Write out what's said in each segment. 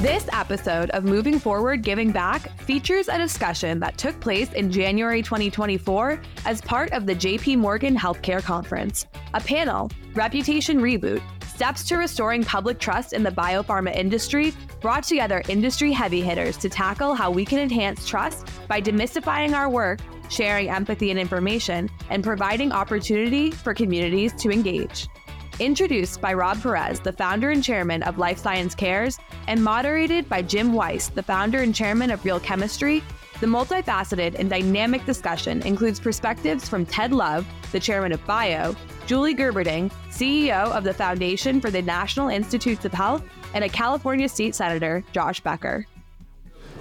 This episode of Moving Forward Giving Back features a discussion that took place in January 2024 as part of the JP Morgan Healthcare Conference. A panel, Reputation Reboot Steps to Restoring Public Trust in the Biopharma Industry, brought together industry heavy hitters to tackle how we can enhance trust by demystifying our work, sharing empathy and information, and providing opportunity for communities to engage. Introduced by Rob Perez, the founder and chairman of Life Science Cares, and moderated by Jim Weiss, the founder and chairman of Real Chemistry, the multifaceted and dynamic discussion includes perspectives from Ted Love, the chairman of BIO, Julie Gerberding, CEO of the Foundation for the National Institutes of Health, and a California State Senator, Josh Becker.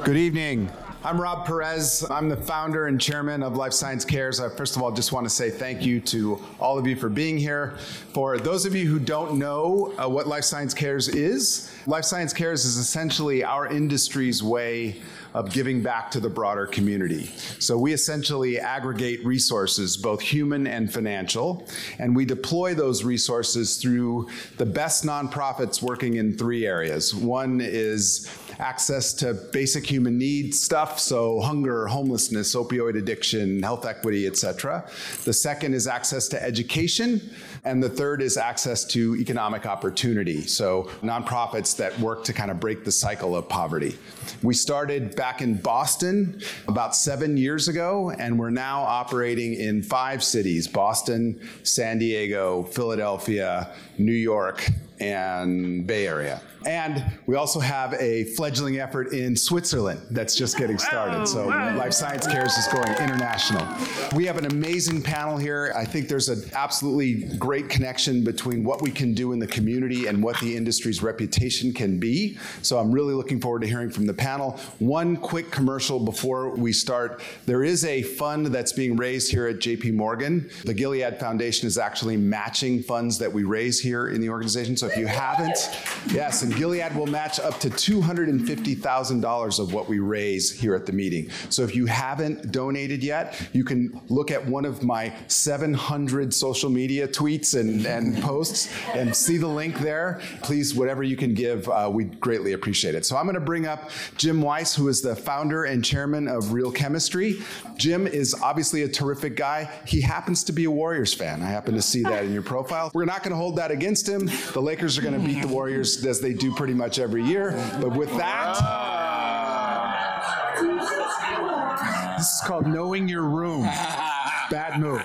Good evening. I'm Rob Perez. I'm the founder and chairman of Life Science Cares. I first of all just want to say thank you to all of you for being here. For those of you who don't know uh, what Life Science Cares is, Life Science Cares is essentially our industry's way of giving back to the broader community. So we essentially aggregate resources, both human and financial, and we deploy those resources through the best nonprofits working in three areas. One is access to basic human needs stuff, so hunger, homelessness, opioid addiction, health equity, etc. The second is access to education, and the third is access to economic opportunity, so nonprofits that work to kind of break the cycle of poverty. We started back in Boston about seven years ago, and we're now operating in five cities Boston, San Diego, Philadelphia, New York, and Bay Area. And we also have a fledgling effort in Switzerland that's just getting started. Oh, so Life Science Cares is going international. We have an amazing panel here. I think there's an absolutely great connection between what we can do in the community and what the industry's reputation can be. So I'm really looking forward to hearing from the panel. One quick commercial before we start. There is a fund that's being raised here at JP Morgan. The Gilead Foundation is actually matching funds that we raise here in the organization. So if you haven't, yes, and Gilead will match up to $250,000 of what we raise here at the meeting. So if you haven't donated yet, you can look at one of my 700 social media tweets and, and posts and see the link there. Please, whatever you can give, uh, we greatly appreciate it. So I'm going to bring up Jim Weiss, who is the founder and chairman of Real Chemistry. Jim is obviously a terrific guy. He happens to be a Warriors fan. I happen to see that in your profile. We're not going to hold that against him. The Lakers are going to beat the Warriors as they do pretty much every year. But with that, this is called knowing your room. Bad move.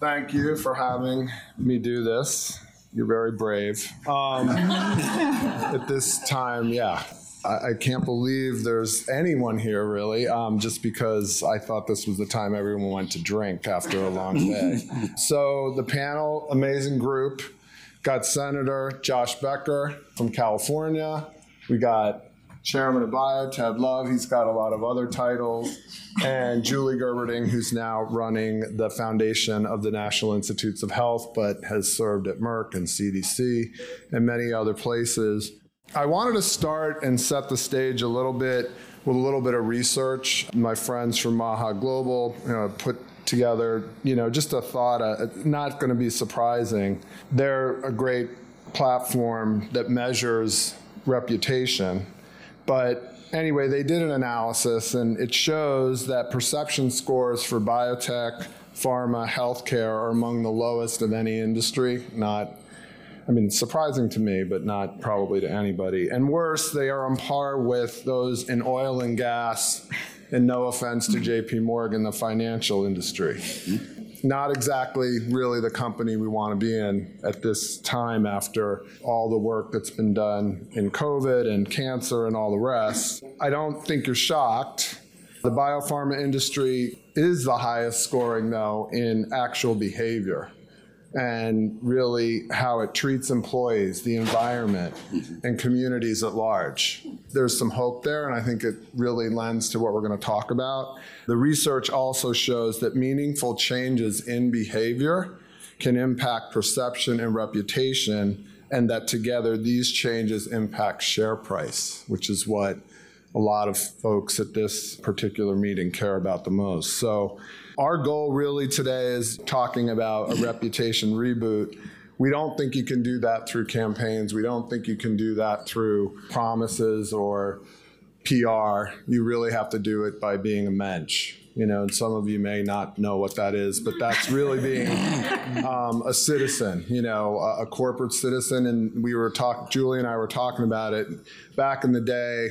Thank you for having me do this. You're very brave. Um, at this time, yeah. I, I can't believe there's anyone here really, um, just because I thought this was the time everyone went to drink after a long day. so the panel, amazing group. Got Senator Josh Becker from California. We got Chairman of Bio, Ted Love. He's got a lot of other titles. And Julie Gerberding, who's now running the foundation of the National Institutes of Health, but has served at Merck and CDC and many other places. I wanted to start and set the stage a little bit with a little bit of research. My friends from Maha Global you know, put together, you know, just a thought, uh, not going to be surprising. They're a great platform that measures reputation. But anyway, they did an analysis and it shows that perception scores for biotech, pharma, healthcare are among the lowest of any industry, not I mean, surprising to me, but not probably to anybody. And worse, they are on par with those in oil and gas, and no offense to JP Morgan, the financial industry. Not exactly really the company we want to be in at this time after all the work that's been done in COVID and cancer and all the rest. I don't think you're shocked. The biopharma industry is the highest scoring, though, in actual behavior and really how it treats employees, the environment, mm-hmm. and communities at large. There's some hope there, and I think it really lends to what we're going to talk about. The research also shows that meaningful changes in behavior can impact perception and reputation, and that together these changes impact share price, which is what a lot of folks at this particular meeting care about the most. So, our goal really today is talking about a reputation reboot. we don't think you can do that through campaigns. We don't think you can do that through promises or PR. You really have to do it by being a mensch. You know, and some of you may not know what that is, but that's really being um, a citizen. You know, a, a corporate citizen. And we were talking. Julie and I were talking about it back in the day.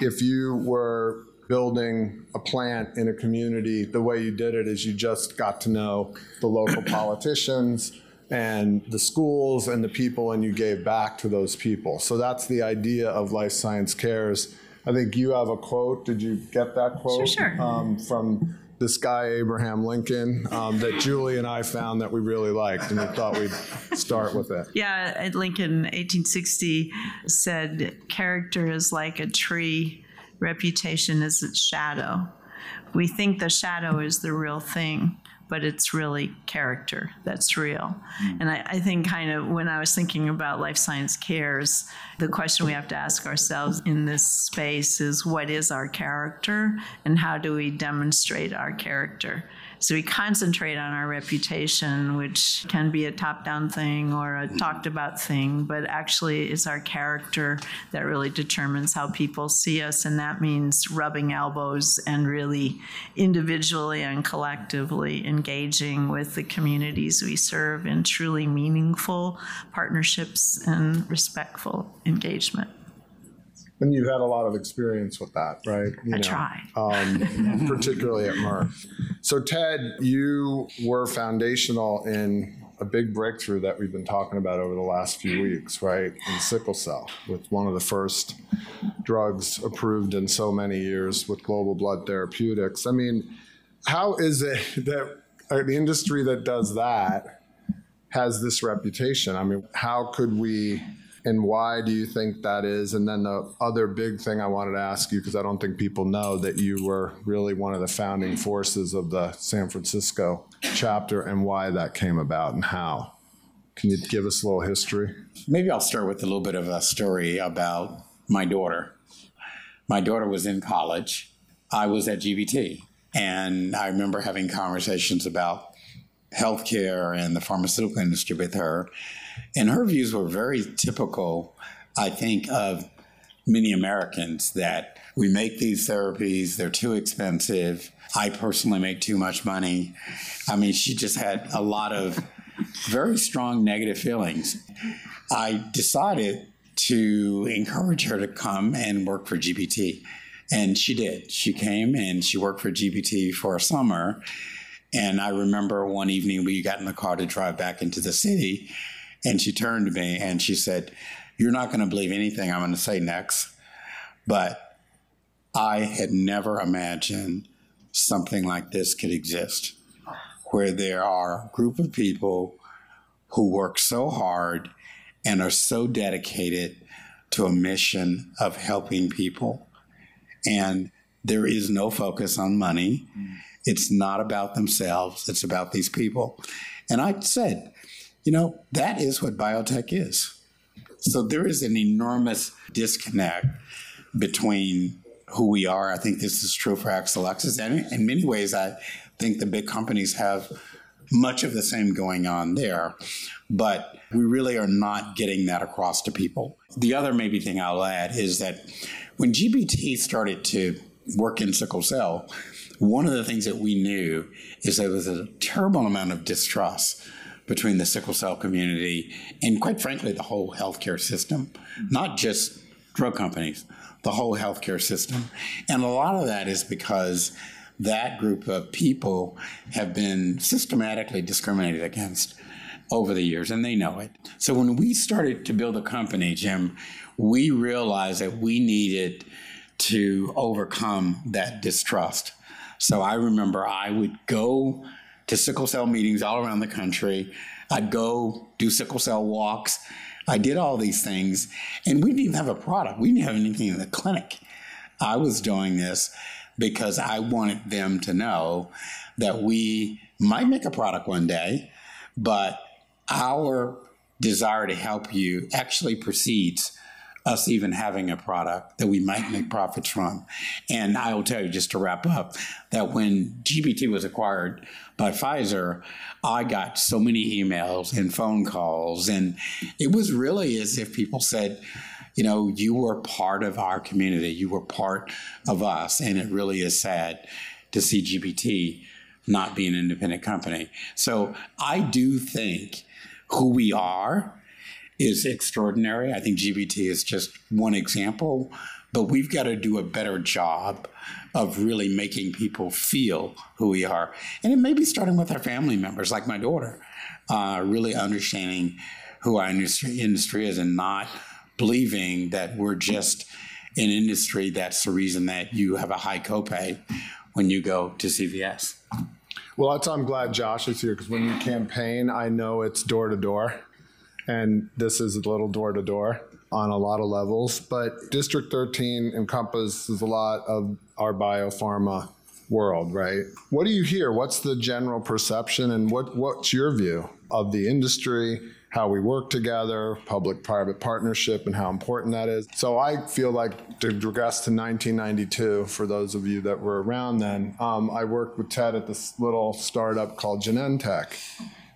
If you were building a plant in a community, the way you did it is you just got to know the local politicians and the schools and the people, and you gave back to those people. So that's the idea of Life Science Cares. I think you have a quote. Did you get that quote? Sure, sure. Um, from this guy, Abraham Lincoln, um, that Julie and I found that we really liked, and we thought we'd start with it. Yeah, Lincoln, 1860, said, Character is like a tree, reputation is its shadow. We think the shadow is the real thing but it's really character that's real. Mm. And I, I, think, kind of, when I was thinking about life science cares, the question we have to ask ourselves in this space is what is our character and how do we demonstrate our character? So we concentrate on our reputation, which can be a top down thing or a talked about thing, but actually it's our character that really determines how people see us. And that means rubbing elbows and really individually and collectively engaging with the communities we serve in truly meaningful partnerships and respectful engagement. And you've had a lot of experience with that, right? You I know, try. Um, particularly at Merck. So, Ted, you were foundational in a big breakthrough that we've been talking about over the last few weeks, right? In sickle cell, with one of the first drugs approved in so many years with global blood therapeutics. I mean, how is it that uh, the industry that does that has this reputation? I mean, how could we and why do you think that is? And then the other big thing I wanted to ask you, because I don't think people know that you were really one of the founding forces of the San Francisco chapter and why that came about and how. Can you give us a little history? Maybe I'll start with a little bit of a story about my daughter. My daughter was in college. I was at GBT. And I remember having conversations about healthcare and the pharmaceutical industry with her. And her views were very typical, I think, of many Americans that we make these therapies, they're too expensive. I personally make too much money. I mean, she just had a lot of very strong negative feelings. I decided to encourage her to come and work for GBT. And she did. She came and she worked for GBT for a summer. And I remember one evening we got in the car to drive back into the city, and she turned to me and she said, You're not going to believe anything I'm going to say next. But I had never imagined something like this could exist, where there are a group of people who work so hard and are so dedicated to a mission of helping people. And there is no focus on money. Mm. It's not about themselves, it's about these people. And I said, you know, that is what biotech is. So there is an enormous disconnect between who we are. I think this is true for Exelixis. And in many ways, I think the big companies have much of the same going on there. But we really are not getting that across to people. The other maybe thing I'll add is that when GBT started to work in sickle cell, one of the things that we knew is there was a terrible amount of distrust between the sickle cell community and, quite frankly, the whole healthcare system, not just drug companies, the whole healthcare system. And a lot of that is because that group of people have been systematically discriminated against over the years, and they know it. So when we started to build a company, Jim, we realized that we needed to overcome that distrust. So I remember I would go to sickle cell meetings all around the country. I'd go do sickle cell walks. I did all these things, and we didn't even have a product. We didn't have anything in the clinic. I was doing this because I wanted them to know that we might make a product one day, but our desire to help you actually precedes us even having a product that we might make profits from. And I will tell you, just to wrap up, that when GBT was acquired by Pfizer, I got so many emails and phone calls. And it was really as if people said, you know, you were part of our community, you were part of us. And it really is sad to see GBT not be an independent company. So I do think who we are is extraordinary. I think GBT is just one example, but we've got to do a better job of really making people feel who we are. And it may be starting with our family members, like my daughter, uh, really understanding who our industry, industry is and not believing that we're just an industry that's the reason that you have a high copay when you go to CVS. Well, that's I'm glad Josh is here because when you campaign, I know it's door to door, and this is a little door to door on a lot of levels. But District 13 encompasses a lot of our biopharma world, right? What do you hear? What's the general perception, and what what's your view of the industry? how we work together, public private partnership, and how important that is. So I feel like to regress to 1992, for those of you that were around then, um, I worked with Ted at this little startup called Genentech.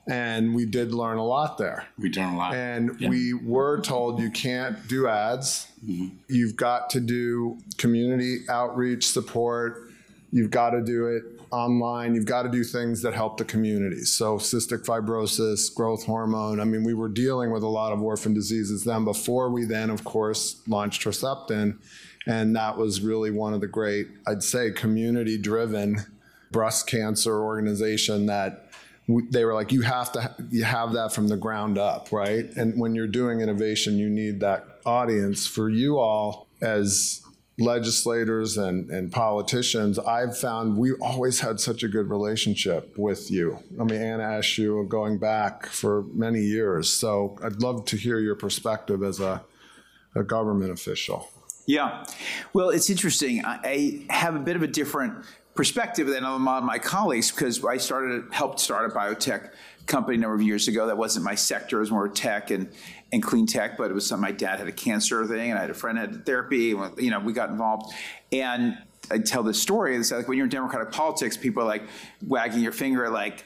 And we did learn a lot there. We learned a lot. And yeah. we were told you can't do ads. Mm-hmm. You've got to do community outreach support. You've got to do it online. You've got to do things that help the community. So cystic fibrosis, growth hormone. I mean, we were dealing with a lot of orphan diseases then before we then, of course, launched Herceptin. And that was really one of the great, I'd say, community driven breast cancer organization that they were like, you have to you have that from the ground up, right? And when you're doing innovation, you need that audience. For you all as legislators and, and politicians, I've found we always had such a good relationship with you. I mean, Anna Eshoo going back for many years. So I'd love to hear your perspective as a, a government official. Yeah. Well, it's interesting. I, I have a bit of a different perspective than a lot of my colleagues because I started helped start a biotech company a number of years ago. That wasn't my sector; it was more tech and and clean tech. But it was something. My dad had a cancer thing, and I had a friend had therapy. And, you know, we got involved, and I tell this story. It's like when you're in democratic politics, people are like wagging your finger, like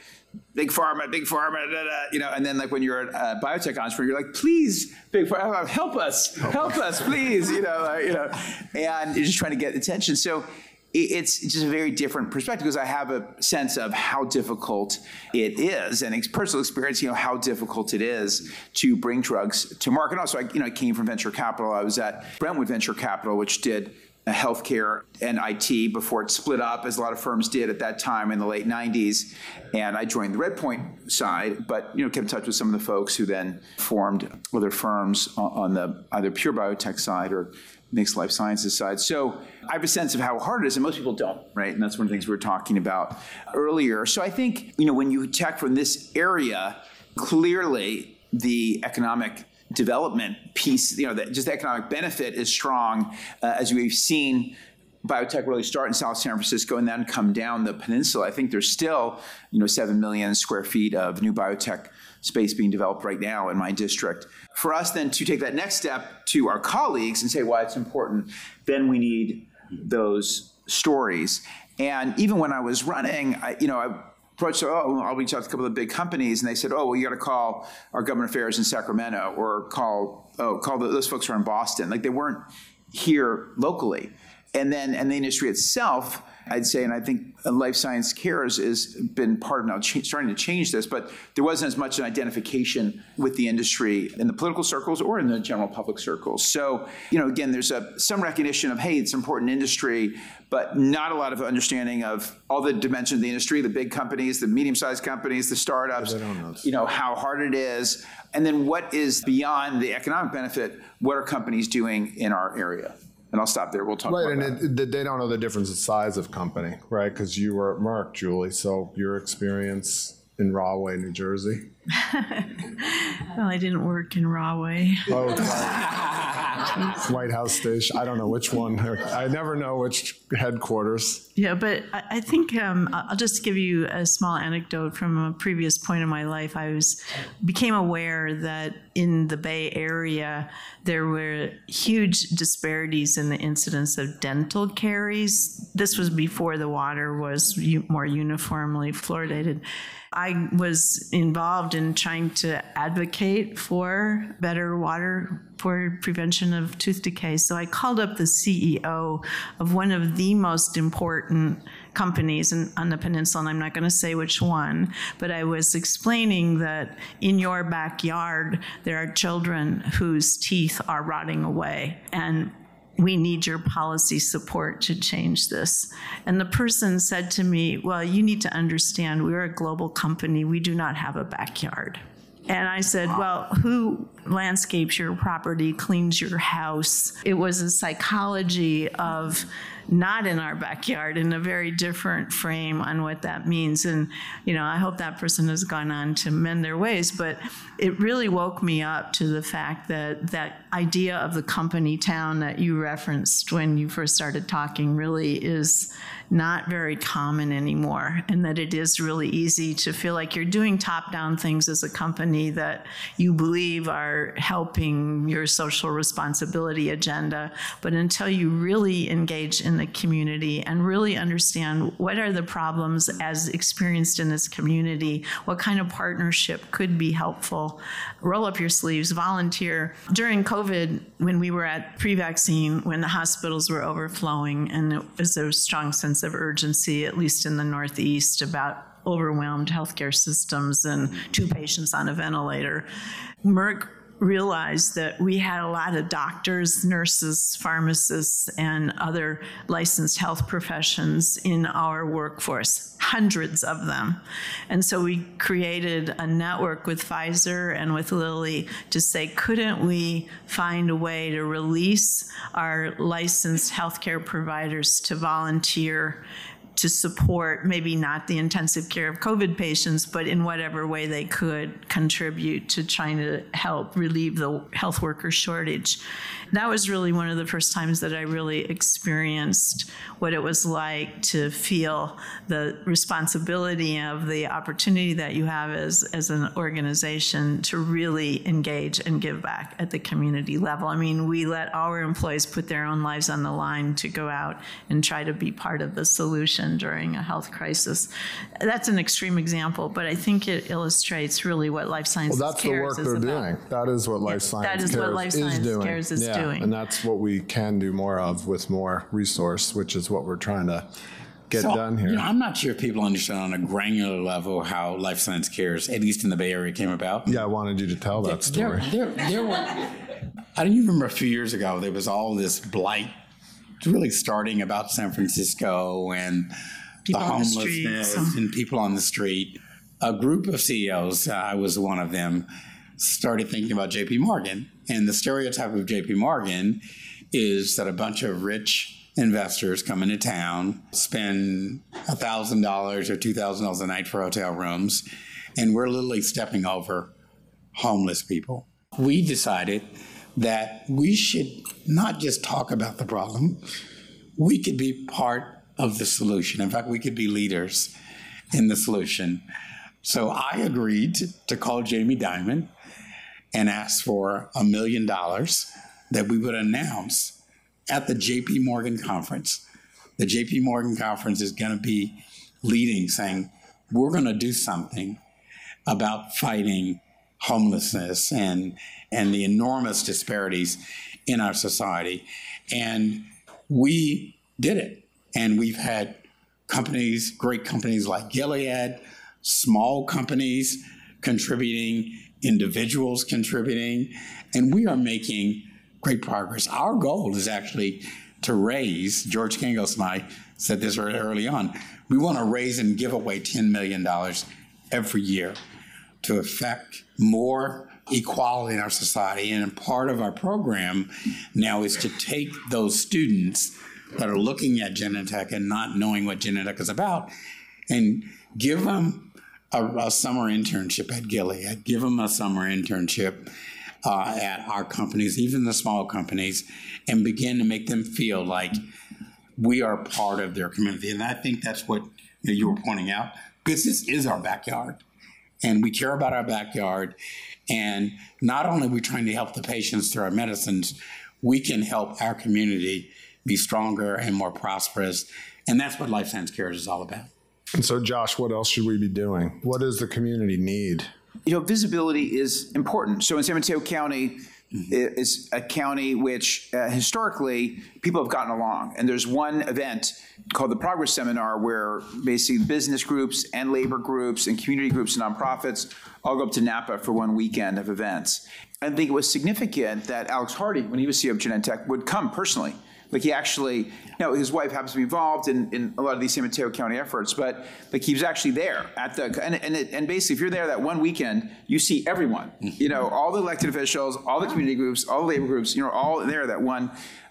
big pharma, big pharma, da, da, you know, and then like when you're a biotech entrepreneur, you're like, please, big pharma, help us, help us, please, you know, uh, you know, and you're just trying to get attention. So it's just a very different perspective because I have a sense of how difficult it is, and personal experience, you know, how difficult it is to bring drugs to market. Also, I, you know, I came from venture capital. I was at Brentwood Venture Capital, which did healthcare and IT before it split up, as a lot of firms did at that time in the late 90s. And I joined the Redpoint side, but you know kept in touch with some of the folks who then formed other firms on the either pure biotech side or mixed life sciences side. So I have a sense of how hard it is, and most people don't, right? And that's one of the things we were talking about earlier. So I think, you know, when you attack from this area, clearly the economic development piece, you know, the, just the economic benefit is strong, uh, as we've seen biotech really start in South San Francisco and then come down the peninsula. I think there's still, you know, seven million square feet of new biotech space being developed right now in my district. For us then to take that next step to our colleagues and say why it's important, then we need those stories. And even when I was running, I, you know, I approached, oh, I'll reach out to a couple of big companies, and they said, oh, well, you got to call our government affairs in Sacramento or call, oh, call the, those folks who are in Boston. Like they weren't here locally. And then, and the industry itself I'd say, and I think uh, Life Science Cares has been part of now ch- starting to change this, but there wasn't as much an identification with the industry in the political circles or in the general public circles. So, you know, again, there's a some recognition of, hey, it's an important industry, but not a lot of understanding of all the dimensions of the industry, the big companies, the medium-sized companies, the startups, know. you know, how hard it is, and then what is beyond the economic benefit, what are companies doing in our area? And I'll stop there. We'll talk right, and it, they don't know the difference in size of company, right? Because you were at Merck, Julie. So your experience in Rahway, New Jersey. well, I didn't work in Rahway. Oh, Whitehouse Station. I don't know which one. I never know which headquarters. Yeah, but I, I think um, I'll just give you a small anecdote from a previous point in my life. I was became aware that in the Bay Area there were huge disparities in the incidence of dental caries. This was before the water was more uniformly fluoridated. I was involved in trying to advocate for better water for prevention of tooth decay. So I called up the CEO of one of the most important companies in, on the peninsula, and I'm not going to say which one, but I was explaining that in your backyard there are children whose teeth are rotting away. And we need your policy support to change this. And the person said to me, Well, you need to understand we're a global company, we do not have a backyard. And I said, Well, who landscapes your property, cleans your house? It was a psychology of not in our backyard in a very different frame on what that means. And, you know, I hope that person has gone on to mend their ways, but it really woke me up to the fact that that idea of the company town that you referenced when you first started talking really is not very common anymore, and that it is really easy to feel like you're doing top down things as a company that you believe are helping your social responsibility agenda. But until you really engage in the community and really understand what are the problems as experienced in this community, what kind of partnership could be helpful, roll up your sleeves, volunteer. During COVID, when we were at pre vaccine, when the hospitals were overflowing, and it was a strong sense of urgency, at least in the Northeast, about overwhelmed healthcare systems and two patients on a ventilator. Merck realized that we had a lot of doctors, nurses, pharmacists, and other licensed health professions in our workforce, hundreds of them. And so we created a network with Pfizer and with Lilly to say, couldn't we find a way to release our licensed healthcare providers to volunteer to support maybe not the intensive care of COVID patients, but in whatever way they could contribute to trying to help relieve the health worker shortage. That was really one of the first times that I really experienced what it was like to feel the responsibility of the opportunity that you have as, as an organization to really engage and give back at the community level. I mean, we let our employees put their own lives on the line to go out and try to be part of the solution during a health crisis. That's an extreme example, but I think it illustrates really what life sciences Well, that's the work is they're about. doing. That is what life science that is cares what Life Science doing. Cares is yeah, doing. And that's what we can do more of with more resource, which is what we're trying to get So, done here. You know, I'm not sure if people understand on a granular level how Life Science Cares, at least in the Bay Area, came about. yeah, I wanted you to tell that There, story. there, there were. I don't even remember a few years ago. There was all this blight, really starting about San Francisco and People the on the homelessness and people on the street. A group of CEOs, I was one of them, started thinking about J.P. Morgan, and the stereotype of J.P. Morgan is that a bunch of rich investors come into town, spend thousand dollars or two thousand dollars a night for hotel rooms, and we're literally stepping over homeless people. We decided that we should not just talk about the problem, we could be part of the solution. In fact, we could be leaders in the solution. So I agreed to call Jamie Dimon and asked for a million dollars that we would announce at the JP Morgan conference. The JP Morgan conference is going to be leading, saying, we're going to do something about fighting homelessness and, and the enormous disparities in our society. And we did it. And we've had companies, great companies like Gilead, small companies contributing, individuals contributing, and we are making great progress. Our goal is actually to raise, George Scangos and I said this early on, we want to raise and give away $10 million every year to affect more equality in our society. And part of our program now is to take those students that are looking at Genentech and not knowing what Genentech is about and give them a, a summer internship at Gilead, give them a summer internship uh, at our companies, even the small companies, and begin to make them feel like we are part of their community. And I think that's what you, were pointing out. Business is our backyard, and we care about our backyard. And not only are we trying to help the patients through our medicines, we can help our community be stronger and more prosperous. And that's what Life Science Cares is all about. And so, Josh, what else should we be doing? What does the community need? You know, visibility is important. So in San Mateo County, is a county which uh, historically people have gotten along. And there's one event called the Progress Seminar where basically business groups and labor groups and community groups and nonprofits all go up to Napa for one weekend of events. I think it was significant that Alex Hardy, when he was CEO of Genentech, would come personally like he actually, you know, his wife happens to be involved in, in a lot of these San Mateo County efforts, but like he was actually there at the and and, it, and basically, if you're there that one weekend, you see everyone, mm-hmm. you know, all the elected officials, all the community groups, all the labor groups, you know, all there that one.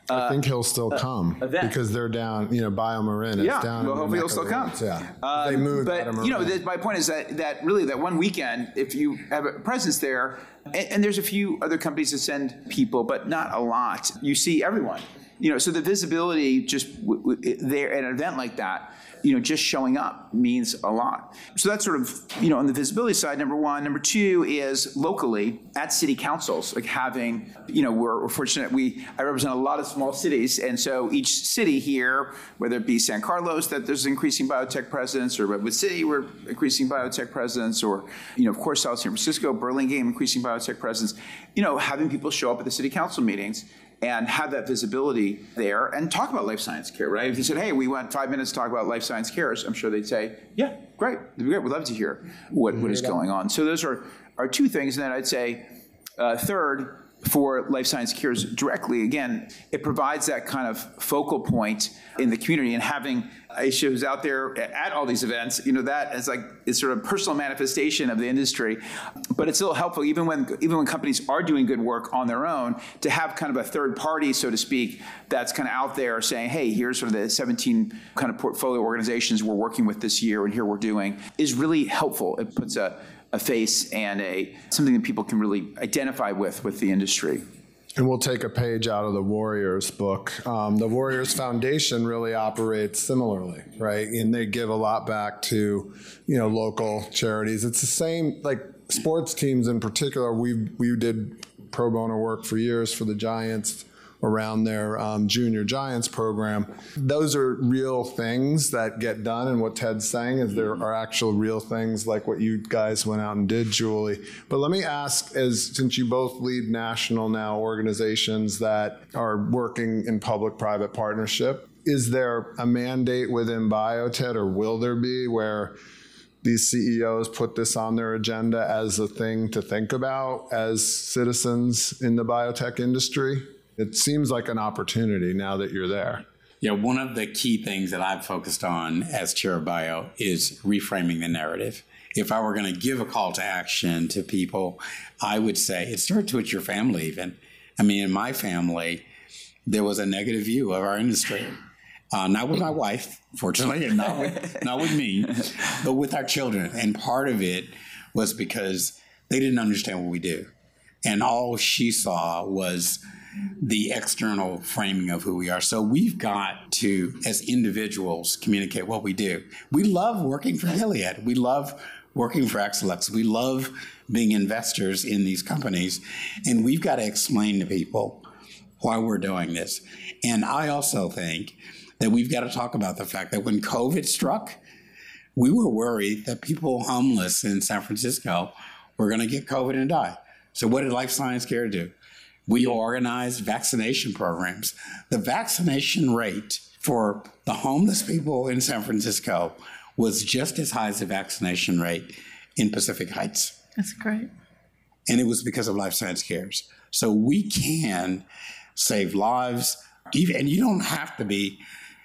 I uh, think he'll still uh, come event. because they're down, you know, BioMarin is Yeah, down. well, in the hopefully he'll neck still of the come. woods, Yeah, Uh, they moved. but BioMarin. you know, the, my point is that that really that one weekend, if you have a presence there, and, and there's a few other companies that send people, but not a lot. You see everyone. You know, so the visibility just w- w- there at an event like that, you know, just showing up means a lot. So that's sort of you know on the visibility side. Number one. Number two is locally at city councils, like having you know we're, we're fortunate we I represent a lot of small cities, and so each city here, whether it be San Carlos that there's increasing biotech presence, or Redwood City we're increasing biotech presence, or you know of course South San Francisco, Burlingame increasing biotech presence. You know, having people show up at the city council meetings and have that visibility there and talk about life science care, right? If you said, hey, we want five minutes to talk about life science cares, I'm sure they'd say, yeah, great, great. We'd love to hear what, what is going on. So those are, are two things. And then I'd say, uh, third, for life science cures directly, again, it provides that kind of focal point in the community and having Aisha who's out there at all these events, you know, that is like it's sort of personal manifestation of the industry. But it's still helpful even when even when companies are doing good work on their own to have kind of a third party, so to speak, that's kind of out there saying, hey, here's sort of the 17 kind of portfolio organizations we're working with this year and here we're doing is really helpful. It puts a a face and a something that people can really identify with with the industry. And we'll take a page out of the Warriors book. Um, the Warriors Foundation really operates similarly, right? And they give a lot back to, you know, local charities. It's the same, like sports teams in particular. We we did pro bono work for years for the Giants around their um, junior Giants program. Those are real things that get done, and what Ted's saying is there are actual real things like what you guys went out and did, Julie. But let me ask, as since you both lead national now organizations that are working in public-private partnership, is there a mandate within Bioted, or will there be, where these CEOs put this on their agenda as a thing to think about as citizens in the biotech industry? It seems like an opportunity now that you're there. Yeah, one of the key things that I've focused on as chair of bio is reframing the narrative. If I were going to give a call to action to people, I would say it starts with your family, even. I mean, in my family, there was a negative view of our industry. Uh, not with my wife, fortunately, and not with, not with me, but with our children. And part of it was because they didn't understand what we do. And all she saw was the external framing of who we are. So we've got to, as individuals, communicate what we do. We love working for Gilead. We love working for Exelix. We love being investors in these companies. And we've got to explain to people why we're doing this. And I also think that we've got to talk about the fact that when COVID struck, we were worried that people homeless in San Francisco were going to get COVID and die. So what did Life Science Care do? We organized vaccination programs. The vaccination rate for the homeless people in San Francisco was just as high as the vaccination rate in Pacific Heights. That's great. And it was because of Life Science Cares. So we can save lives, even, and you don't have to be,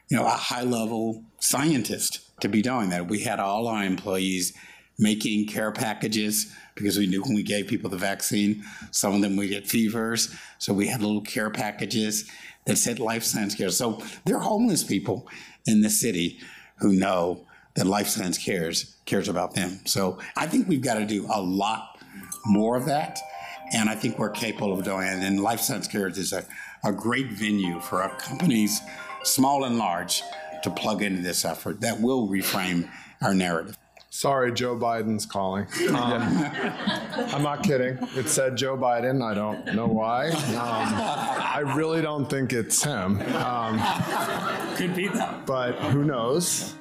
you know, a high level scientist to be doing that. We had all our employees making care packages because we knew when we gave people the vaccine, some of them would get fevers. So we had little care packages that said Life Science Care. So there are homeless people in the city who know that Life Science Cares cares about them. So I think we've got to do a lot more of that. And I think we're capable of doing it. And Life Science Cares is a, a great venue for our companies, small and large, to plug into this effort that will reframe our narrative. Sorry, Joe Biden's calling. Um, I'm not kidding. It said Joe Biden. I don't know why. Um, I really don't think it's him. Um, Could be though. but who knows?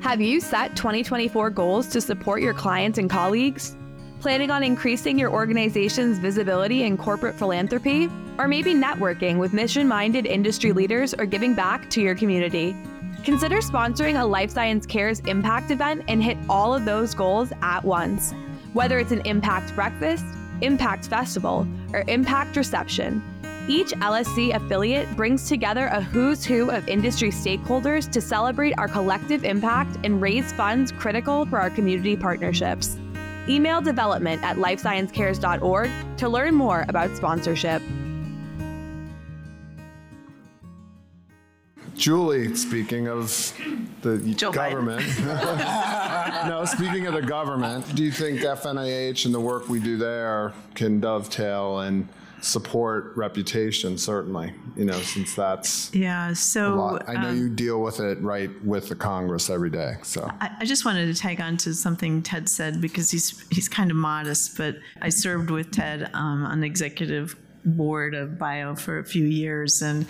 Have you set 2024 goals to support your clients and colleagues? Planning on increasing your organization's visibility in corporate philanthropy? Or maybe networking with mission minded industry leaders or giving back to your community? Consider sponsoring a Life Science Cares Impact event and hit all of those goals at once. Whether it's an Impact Breakfast, Impact Festival, or Impact Reception, each LSC affiliate brings together a who's who of industry stakeholders to celebrate our collective impact and raise funds critical for our community partnerships. Email development at lifesciencecares.org to learn more about sponsorship. Julie, speaking of the Joe government. no, speaking of the government, do you think FNIH and the work we do there can dovetail and support reputation, certainly, you know, since that's Yeah, a so lot. I know um, you deal with it right with the Congress every day, so. I, I just wanted to tag on to something Ted said because he's he's kind of modest, but I served with Ted um, on the executive board of bio for a few years. And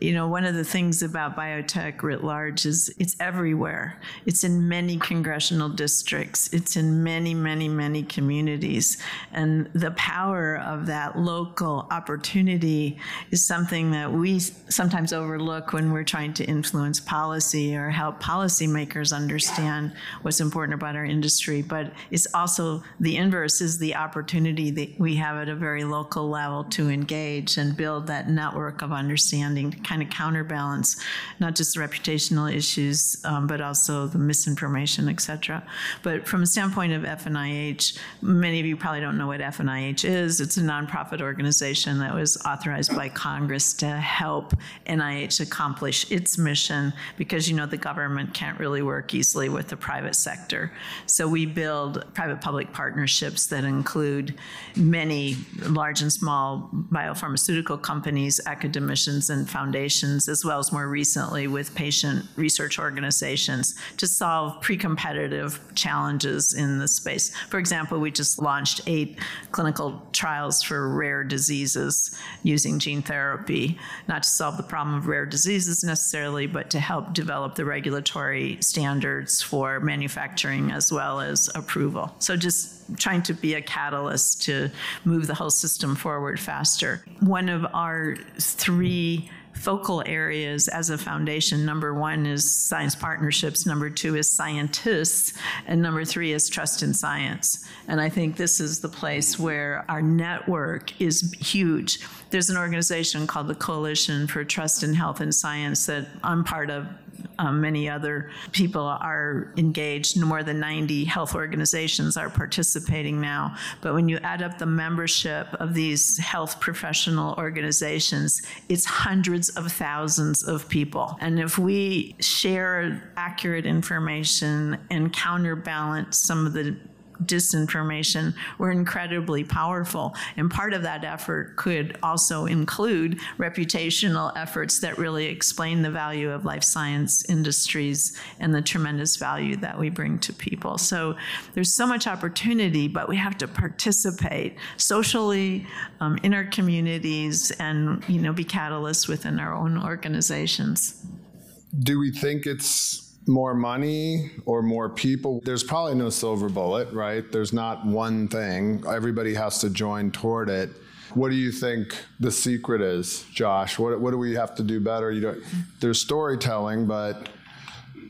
you know one of the things about biotech writ large is it's everywhere. It's in many congressional districts. It's in many many many communities. And the power of that local opportunity is something that we sometimes overlook when we're trying to influence policy or help policymakers understand what's important about our industry. But it's also the inverse is the opportunity that we have at a very local level to engage and build that network of understanding to kind of counterbalance not just the reputational issues, um, but also the misinformation, et cetera. But from a standpoint of FNIH, many of you probably don't know what FNIH is. It's a nonprofit organization that was authorized by Congress to help NIH accomplish its mission because you know the government can't really work easily with the private sector. So we build private-public partnerships that include many large and small biopharmaceutical companies, academicians, and foundations, as well as more recently with patient research organizations to solve pre-competitive challenges in the space. For example, we just launched eight clinical trials for rare diseases using gene therapy, not to solve the problem of rare diseases necessarily, but to help develop the regulatory standards for manufacturing as well as approval. So just trying to be a catalyst to move the whole system forward faster. One of our three focal areas as a foundation number one is science partnerships, number two is scientists, and number three is trust in science. And I think this is the place where our network is huge. There's an organization called the Coalition for Trust in Health and Science that I'm part of um, many other people are engaged. More than 90 health organizations are participating now. But when you add up the membership of these health professional organizations, it's hundreds of thousands of people. And if we share accurate information and counterbalance some of the disinformation were incredibly powerful. And part of that effort could also include reputational efforts that really explain the value of life science industries and the tremendous value that we bring to people. So there's so much opportunity, but we have to participate socially um, in our communities and you know be catalysts within our own organizations. Do we think it's more money or more people? There's probably no silver bullet, right? There's not one thing. Everybody has to join toward it. What do you think the secret is, Josh? What, what do we have to do better? You don't, there's storytelling, but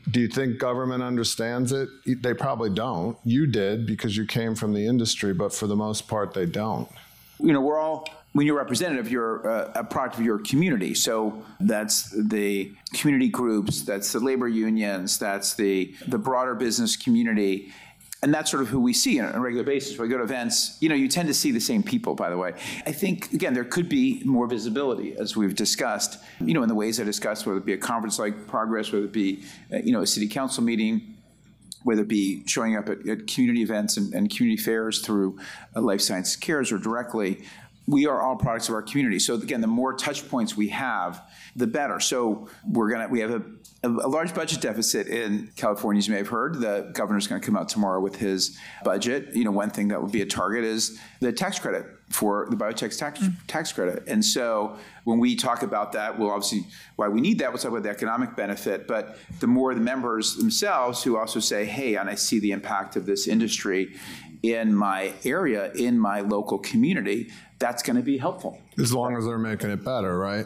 do you think government understands it? They probably don't. You did because you came from the industry, but for the most part, they don't. you know, we're all, when you're representative, you're uh, a product of your community. So that's the community groups, that's the labor unions, that's the, the broader business community. And that's sort of who we see on a regular basis. When we go to events, you know, you tend to see the same people, by the way. I think, again, there could be more visibility, as we've discussed, you know, in the ways I discussed, whether it be a conference like Progress, whether it be, uh, you know, a city council meeting, whether it be showing up at, at community events and, and, community fairs through uh, Life Science Cares or directly, we are all products of our community. So again, the more touch points we have, the better. So we're gonna we have a, a, large budget deficit in California, as you may have heard. The governor's going to come out tomorrow with his budget. You know, one thing that would be a target is the tax credit for the biotech tax, mm. tax credit. And so when we talk about that, we'll obviously, why we need that, we'll talk about the economic benefit. But the more the members themselves who also say, hey, and I see the impact of this industry in my area, in my local community, that's going to be helpful. As long as they're making it better, right?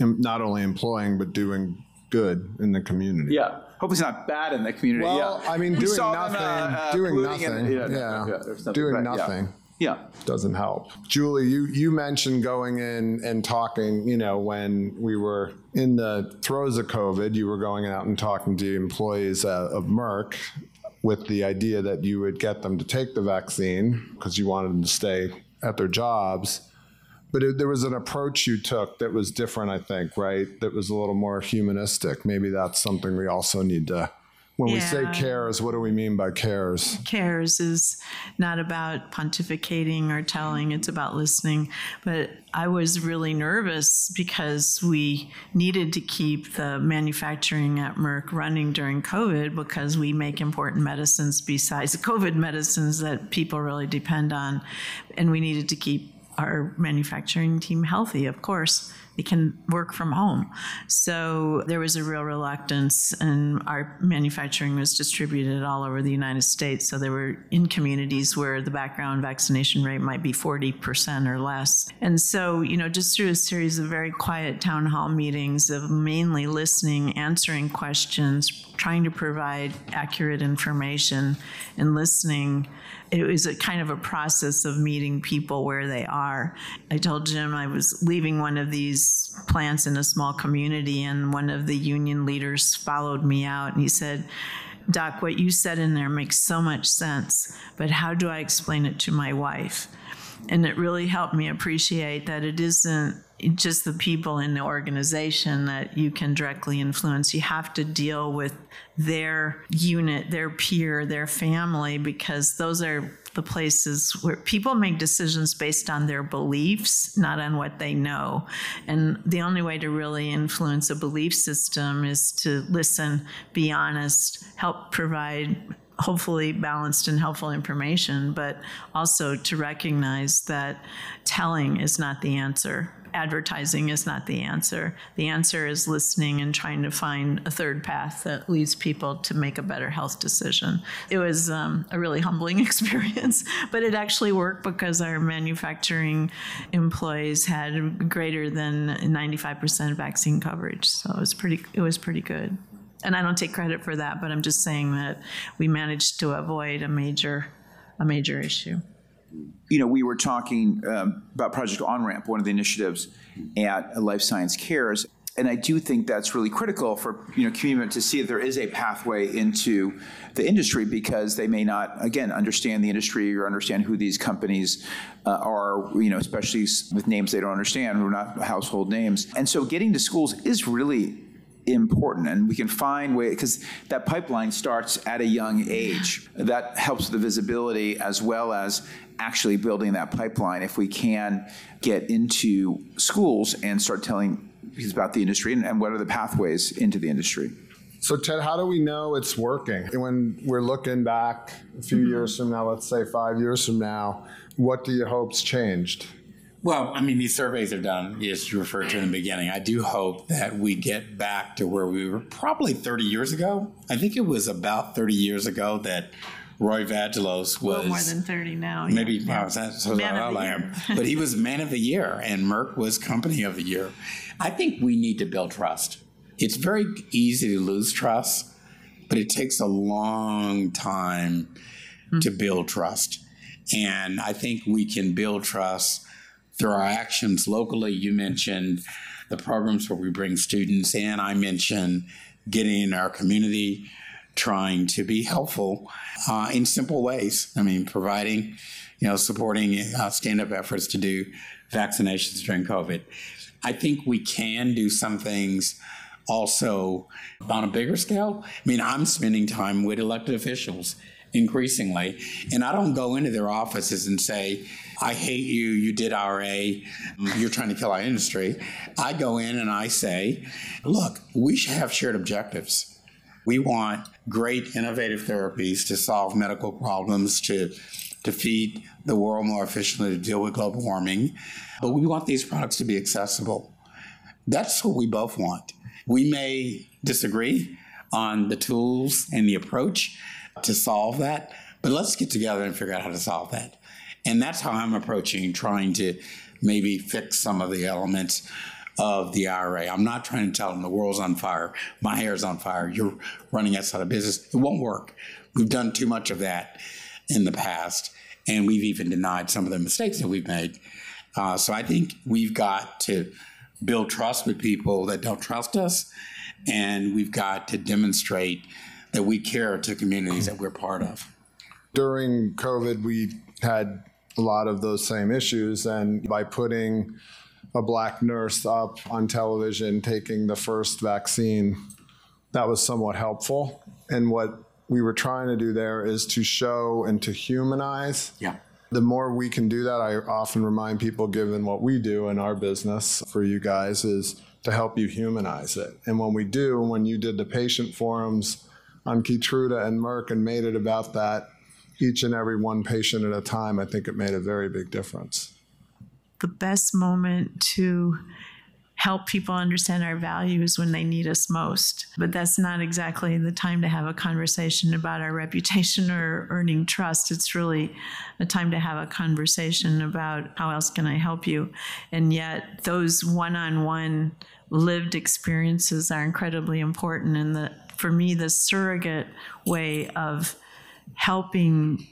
And not only employing, but doing good in the community. Yeah. Hopefully it's not bad in the community. Well, yeah. I mean, doing nothing, them, uh, doing nothing, in, yeah, yeah, doing nothing. Yeah. Doesn't help. Julie, you, you mentioned going in and talking, you know, when we were in the throes of COVID, you were going out and talking to employees uh, of Merck with the idea that you would get them to take the vaccine because you wanted them to stay at their jobs. But it, there was an approach you took that was different, I think, right? That was a little more humanistic. Maybe that's something we also need to when yeah. we say cares, what do we mean by cares? Cares is not about pontificating or telling, it's about listening. But I was really nervous because we needed to keep the manufacturing at Merck running during COVID because we make important medicines besides COVID medicines that people really depend on. And we needed to keep our manufacturing team healthy, of course they can work from home. So there was a real reluctance, and our manufacturing was distributed all over the United States. So they were in communities where the background vaccination rate might be 40% or less. And so, you know, just through a series of very quiet town hall meetings of mainly listening, answering questions, trying to provide accurate information, and listening it was a kind of a process of meeting people where they are. I told Jim I was leaving one of these plants in a small community, and one of the union leaders followed me out and he said, Doc, what you said in there makes so much sense, but how do I explain it to my wife? And it really helped me appreciate that it isn't just the people in the organization that you can directly influence. You have to deal with their unit, their peer, their family, because those are the places where people make decisions based on their beliefs, not on what they know. And the only way to really influence a belief system is to listen, be honest, help provide hopefully balanced and helpful information, but also to recognize that telling is not the answer. Advertising is not the answer. The answer is listening and trying to find a third path that leads people to make a better health decision. It was um, a really humbling experience, but it actually worked because our manufacturing employees had greater than 95% vaccine coverage. So it was pretty, it was pretty good and I don't take credit for that, but I'm just saying that we managed to avoid a major, a major issue. You know, we were talking um, about Project On Ramp, one of the initiatives at Life Science Cares, and I do think that's really critical for you know community to see that there is a pathway into the industry because they may not again understand the industry or understand who these companies uh, are you know especially with names they don't understand who are not household names. And so getting to schools is really important and we can find ways because that pipeline starts at a young age. That helps the visibility as well as actually building that pipeline. If we can get into schools and start telling about the industry and, and what are the pathways into the industry. So ted how do we know it's working? When we're looking back a few mm-hmm. years from now let's say five years from now what do you hope's changed well, I mean, these surveys are done, as you referred to in the beginning. I do hope that we get back to where we were probably 30 years ago. I think it was about 30 years ago that Roy Vagelos was. more than 30 now. Maybe, yeah. wow, that's so man of the but he was man of the year, and Merck was company of the year. I think we need to build trust. It's very easy to lose trust, but it takes a long time mm-hmm. to build trust. And I think we can build trust through our actions locally. You mentioned the programs where we bring students in. I mentioned getting in our community, trying to be helpful uh, in simple ways. I mean, providing, you know, supporting uh, stand up efforts to do vaccinations during COVID. I think we can do some things also on a bigger scale. I mean, I'm spending time with elected officials increasingly, and I don't go into their offices and say, I hate you, you did IRA, mm-hmm. you're trying to kill our industry. I go in and I say, look, we should have shared objectives. We want great innovative therapies to solve medical problems, to, to feed the world more efficiently, to deal with global warming. But we want these products to be accessible. That's what we both want. We may disagree on the tools and the approach to solve that, but let's get together and figure out how to solve that. And that's how I'm approaching trying to maybe fix some of the elements of the IRA. I'm not trying to tell them the world's on fire, my hair's on fire, you're running outside of business. It won't work. We've done too much of that in the past, and we've even denied some of the mistakes that we've made. Uh, so I think we've got to build trust with people that don't trust us, and we've got to demonstrate that we care to communities that we're part of. During COVID, we had a lot of those same issues, and by putting a black nurse up on television taking the first vaccine, that was somewhat helpful. And what we were trying to do there is to show and to humanize. Yeah. The more we can do that, I often remind people, given what we do in our business for you guys, is to help you humanize it. And when we do, and when you did the patient forums on Keytruda and Merck and made it about that, each and every one patient at a time, I think it made a very big difference. The best moment to help people understand our values when they need us most. But that's not exactly the time to have a conversation about our reputation or earning trust. It's really a time to have a conversation about how else can I help you. And yet, those one on one lived experiences are incredibly important. And the, for me, the surrogate way of helping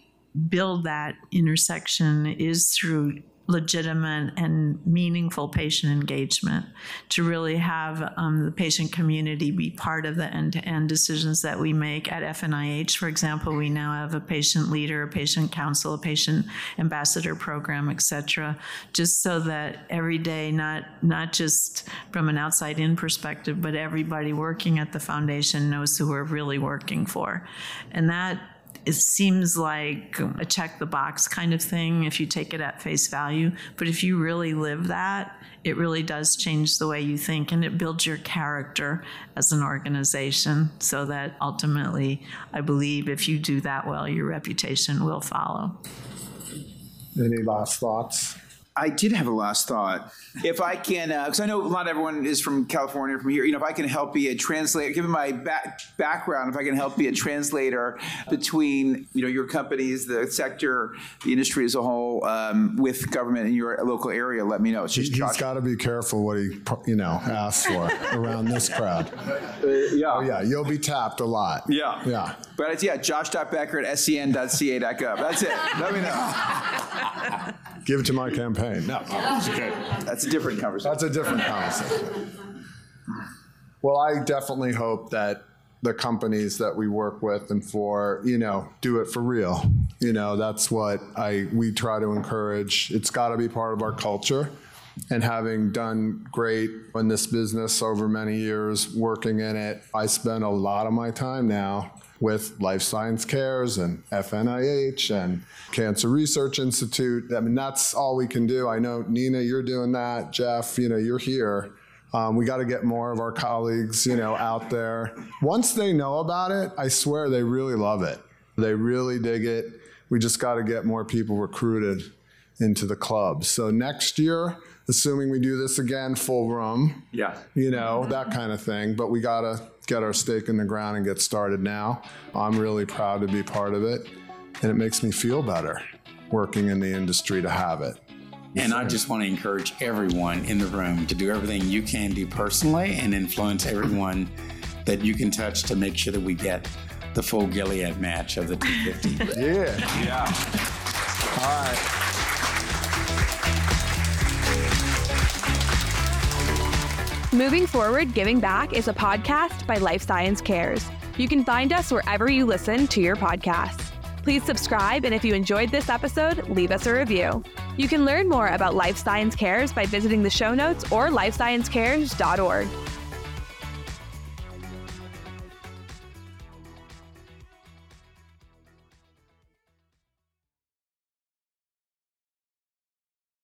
build that intersection is through legitimate and meaningful patient engagement to really have um, the patient community be part of the end-to-end decisions that we make at FNIH. For example, we now have a patient leader, a patient council, a patient ambassador program, et cetera, just so that every day, not, not just from an outside-in perspective, but everybody working at the foundation knows who we're really working for. And that it seems like a check the box kind of thing if you take it at face value. But if you really live that, it really does change the way you think and it builds your character as an organization so that ultimately, I believe if you do that well, your reputation will follow. Any last thoughts? I did have a last thought. If I can, because uh, I know not everyone is from California, from here. You know, if I can help be a translator, given my back, background, if I can help be a translator between you know your companies, the sector, the industry as a whole, um, with government in your local area, let me know. It's just He's got to be careful what he you know asks for around this crowd. Uh, yeah, oh, yeah, you'll be tapped a lot. Yeah, yeah. But it's yeah, josh.becker at sen.ca.gov. That's it. Let me know. Give it to my campaign. No, okay. That's a different conversation. That's a different conversation. Well, I definitely hope that the companies that we work with and for, you know, do it for real. You know, that's what I we try to encourage. It's got to be part of our culture. And having done great in this business over many years working in it, I spend a lot of my time now with Life Science Cares and FNIH and Cancer Research Institute. I mean, that's all we can do. I know, Nina, you're doing that. Jeff, you know, you're here. Um, we got to get more of our colleagues, you know, out there. Once they know about it, I swear they really love it. They really dig it. We just got to get more people recruited into the club. So next year, assuming we do this again, full room. Yeah. You know, that kind of thing. But we got to get our stake in the ground and get started now. I'm really proud to be part of it. And it makes me feel better working in the industry to have it. And I just want to encourage everyone in the room to do everything you can do personally and influence everyone that you can touch to make sure that we get the full Gilead match of the 250. yeah. Yeah. All right. Moving Forward Giving Back is a podcast by Life Science Cares. You can find us wherever you listen to your podcasts. Please subscribe, and if you enjoyed this episode, leave us a review. You can learn more about Life Science Cares by visiting the show notes or lifesciencecares.org.